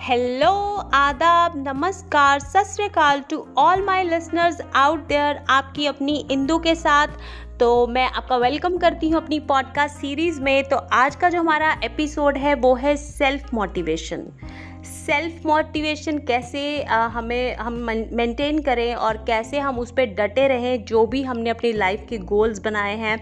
Hello आदाब, नमस्कार Sat to all my listeners out there आपकी अपनी इंदू के साथ। तो मैं आपका वेलकम करती हूँ अपनी पॉडकास्ट सीरीज़ में। तो आज का जो हमारा एपिसोड है, वो है सेल्फ मोटिवेशन सेल्फ मोटिवेशन कैसे हमें, हम मेंटेन करें और कैसे हम उस पर डटे रहें जो भी हमने अपनी लाइफ के गोल्स बनाए हैं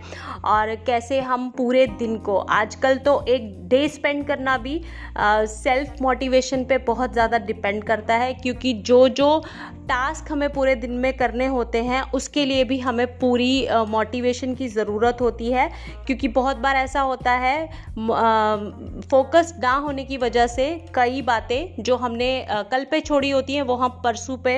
और कैसे हम पूरे दिन को, आजकल तो एक डे स्पेंड करना भी सेल्फ मोटिवेशन पे बहुत ज़्यादा डिपेंड करता है क्योंकि जो जो टास्क हमें पूरे दिन में करने होते हैं, उसके लिए भी हमें पूरी मोटिवेशन की ज़रूरत होती है क्योंकि बहुत बार ऐसा होता है फोकस ना होने की वजह से कई बातें जो हमने कल पे छोड़ी होती हैं, वो हम परसों पे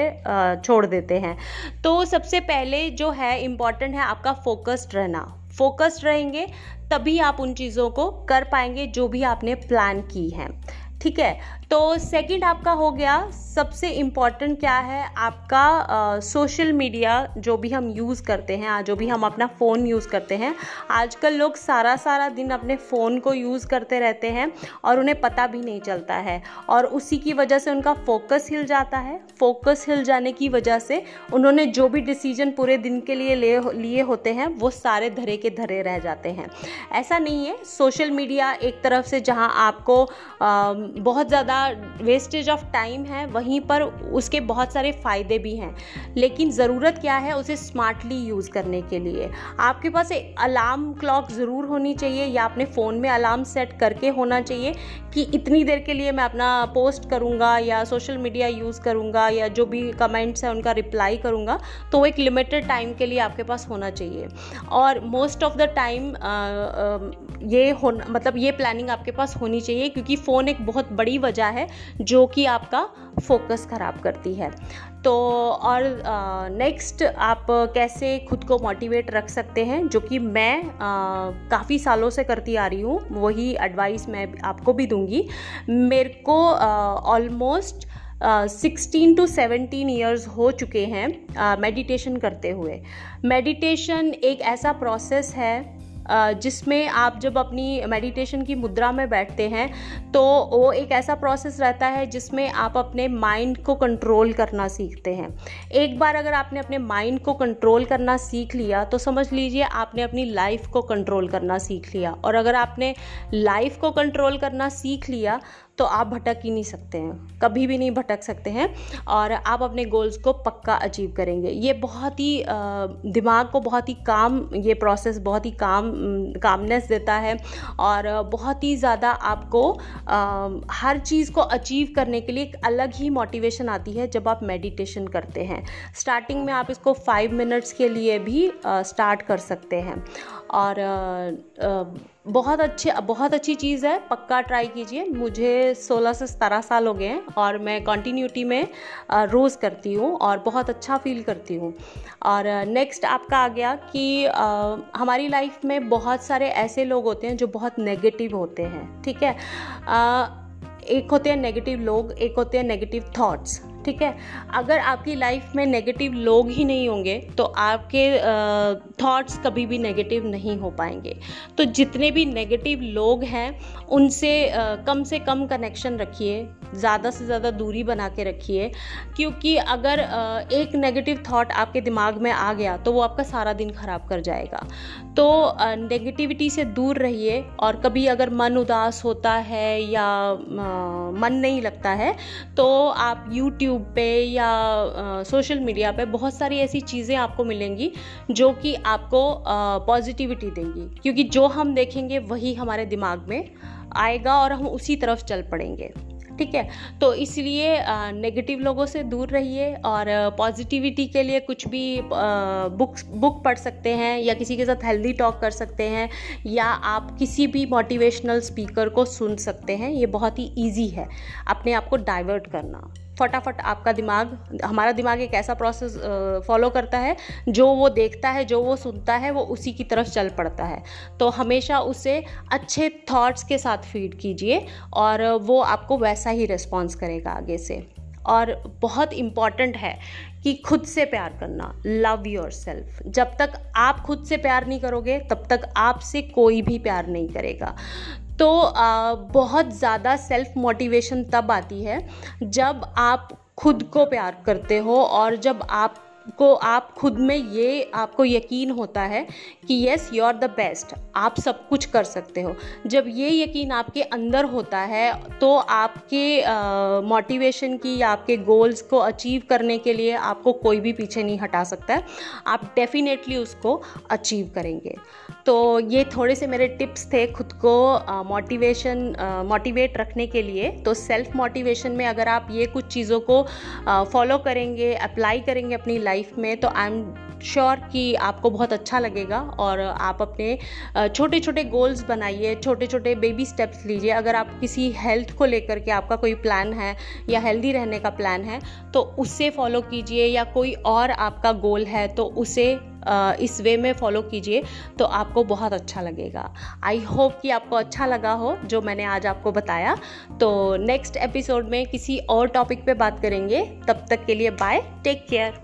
छोड़ देते हैं। तो सबसे पहले जो है इंपॉर्टेंट है आपका फोकस्ड रहना। फोकस्ड रहेंगे, तभी आप उन चीज़ों को कर पाएँगे जो भी आपने प्लान की हैं। ठीक है? तो सेकंड आपका हो गया सबसे इंपॉर्टेंट क्या है? आपका सोशल मीडिया जो भी हम यूज़ करते हैं जो भी हम अपना फ़ोन यूज़ करते हैं आजकल लोग सारा सारा दिन अपने फ़ोन को यूज़ करते रहते हैं और उन्हें पता भी नहीं चलता है। और उसी की वजह से उनका फोकस हिल जाता है। फोकस हिल जाने की वजह से उन्होंने जो भी डिसीज़न पूरे दिन के लिए ले लिए होते हैं वो सारे धरे के धरे रह जाते हैं। ऐसा नहीं है। सोशल मीडिया एक तरफ़ से जहाँ आपको आ, बहुत ज़्यादा वेस्टेज ऑफ़ टाइम है, वहीं पर उसके बहुत सारे फ़ायदे भी हैं। लेकिन ज़रूरत क्या है उसे स्मार्टली यूज़ करने के लिए? आपके पास एक अलार्म क्लॉक ज़रूर होनी चाहिए या अपने फ़ोन में अलार्म सेट करके होना चाहिए कि इतनी देर के लिए मैं अपना पोस्ट करूँगा या सोशल मीडिया यूज़ करूँगा या जो भी कमेंट्स हैं उनका रिप्लाई करूँगा तो एक लिमिटेड टाइम के लिए आपके पास होना चाहिए। और मोस्ट ऑफ़ द टाइम ये हो मतलब ये प्लानिंग आपके पास होनी चाहिए क्योंकि फ़ोन एक बहुत बड़ी वजह है जो कि आपका फोकस ख़राब करती है। तो और नेक्स्ट आप कैसे खुद को मोटिवेट रख सकते हैं जो कि मैं काफ़ी सालों से करती आ रही हूँ वही एडवाइस मैं आपको भी दूँगी। मेरे को almost sixteen to seventeen years हो चुके हैं मेडिटेशन uh, करते हुए। मेडिटेशन एक ऐसा प्रोसेस है जिसमें आप जब अपनी मेडिटेशन की मुद्रा में बैठते हैं तो वो एक ऐसा प्रोसेस रहता है जिसमें आप अपने माइंड को कंट्रोल करना सीखते हैं। एक बार अगर आपने अपने माइंड को कंट्रोल करना सीख लिया तो समझ लीजिए आपने अपनी लाइफ को कंट्रोल करना सीख लिया। और अगर आपने लाइफ को कंट्रोल करना सीख लिया तो आप भटक ही नहीं सकते हैं, कभी भी नहीं भटक सकते हैं और आप अपने गोल्स को पक्का अचीव करेंगे। ये बहुत ही दिमाग को बहुत ही काम, ये प्रोसेस बहुत ही काम कामनेस देता है और बहुत ही ज़्यादा आपको हर चीज़ को अचीव करने के लिए एक अलग ही मोटिवेशन आती है जब आप मेडिटेशन करते हैं। स्टार्टिंग में आप इसको फाइव मिनट्स के लिए भी स्टार्ट कर सकते हैं। और बहुत अच्छे, बहुत अच्छी चीज़ है, पक्का ट्राई कीजिए। मुझे 16 से सतारह साल हो गए हैं और मैं कंटिन्यूटी में रोज़ करती हूँ और बहुत अच्छा फील करती हूँ। और नेक्स्ट आपका आ गया कि हमारी लाइफ में बहुत सारे ऐसे लोग होते हैं जो बहुत नेगेटिव होते हैं, ठीक है? एक होते हैं नेगेटिव लोग, एक होते हैं नेगेटिव थॉट्स ठीक है? अगर आपकी लाइफ में नेगेटिव लोग ही नहीं होंगे तो आपके थॉट्स कभी भी नेगेटिव नहीं हो पाएँगे। तो जितने भी नेगेटिव लोग हैं, उनसे कम से कम कनेक्शन रखिए। ज़्यादा से ज़्यादा दूरी बना के रखिए, क्योंकि अगर एक नेगेटिव थॉट आपके दिमाग में आ गया तो वो आपका सारा दिन ख़राब कर जाएगा। तो नेगेटिविटी से दूर रहिए और कभी अगर मन उदास होता है या मन नहीं लगता है तो आप यूट्यूब पे या सोशल मीडिया पे बहुत सारी ऐसी चीज़ें आपको मिलेंगी जो कि आपको पॉजिटिविटी देंगी। क्योंकि जो हम देखेंगे, वही हमारे दिमाग में आएगा और हम उसी तरफ़ चल पड़ेंगे। ठीक है? तो इसलिए नेगेटिव लोगों से दूर रहिए और पॉजिटिविटी के लिए कुछ भी बुक्स बुक पढ़ सकते हैं या किसी के साथ हेल्दी टॉक कर सकते हैं या आप किसी भी मोटिवेशनल स्पीकर को सुन सकते हैं। ये बहुत ही ईजी है। अपने आप को डाइवर्ट करना। फटाफट आपका दिमाग, हमारा दिमाग एक ऐसा प्रोसेस फॉलो करता है, जो वो देखता है, जो वो सुनता है, वो उसी की तरफ़ चल पड़ता है। तो हमेशा उसे अच्छे थॉट्स के साथ फ़ीड कीजिए और वो आपको वैसा ही रिस्पॉन्स करेगा आगे से। और बहुत इंपॉर्टेंट है कि खुद से प्यार करना लव योर सेल्फ जब तक आप खुद से प्यार नहीं करोगे, तब तक आपसे कोई भी प्यार नहीं करेगा। तो आ, बहुत ज़्यादा सेल्फ मोटिवेशन तब आती है जब आप खुद को प्यार करते हो और जब आप को आप खुद में ये आपको यकीन होता है कि yes you are the best आप सब कुछ कर सकते हो। जब ये यकीन आपके अंदर होता है तो आपके मोटिवेशन की या आपके गोल्स को अचीव करने के लिए आपको कोई भी पीछे नहीं हटा सकता है। आप डेफिनेटली उसको अचीव करेंगे। तो ये थोड़े से मेरे टिप्स थे खुद को मोटिवेशन मोटिवेट रखने के लिए। तो सेल्फ मोटिवेशन में अगर आप ये कुछ चीज़ों को फॉलो करेंगे अप्लाई करेंगे अपनी लाइफ में तो आई एम श्योर कि आपको बहुत अच्छा लगेगा और आप अपने छोटे छोटे गोल्स बनाइए छोटे छोटे बेबी स्टेप्स लीजिए। अगर आप किसी हेल्थ को लेकर के आपका कोई प्लान है या हेल्दी रहने का प्लान है तो उससे फॉलो कीजिए या कोई और आपका गोल है तो उसे इस वे में फॉलो कीजिए तो आपको बहुत अच्छा लगेगा। आई होप कि आपको अच्छा लगा हो जो मैंने आज आपको बताया। तो नेक्स्ट एपिसोड में किसी और टॉपिक पे बात करेंगे। तब तक के लिए बाय टेक केयर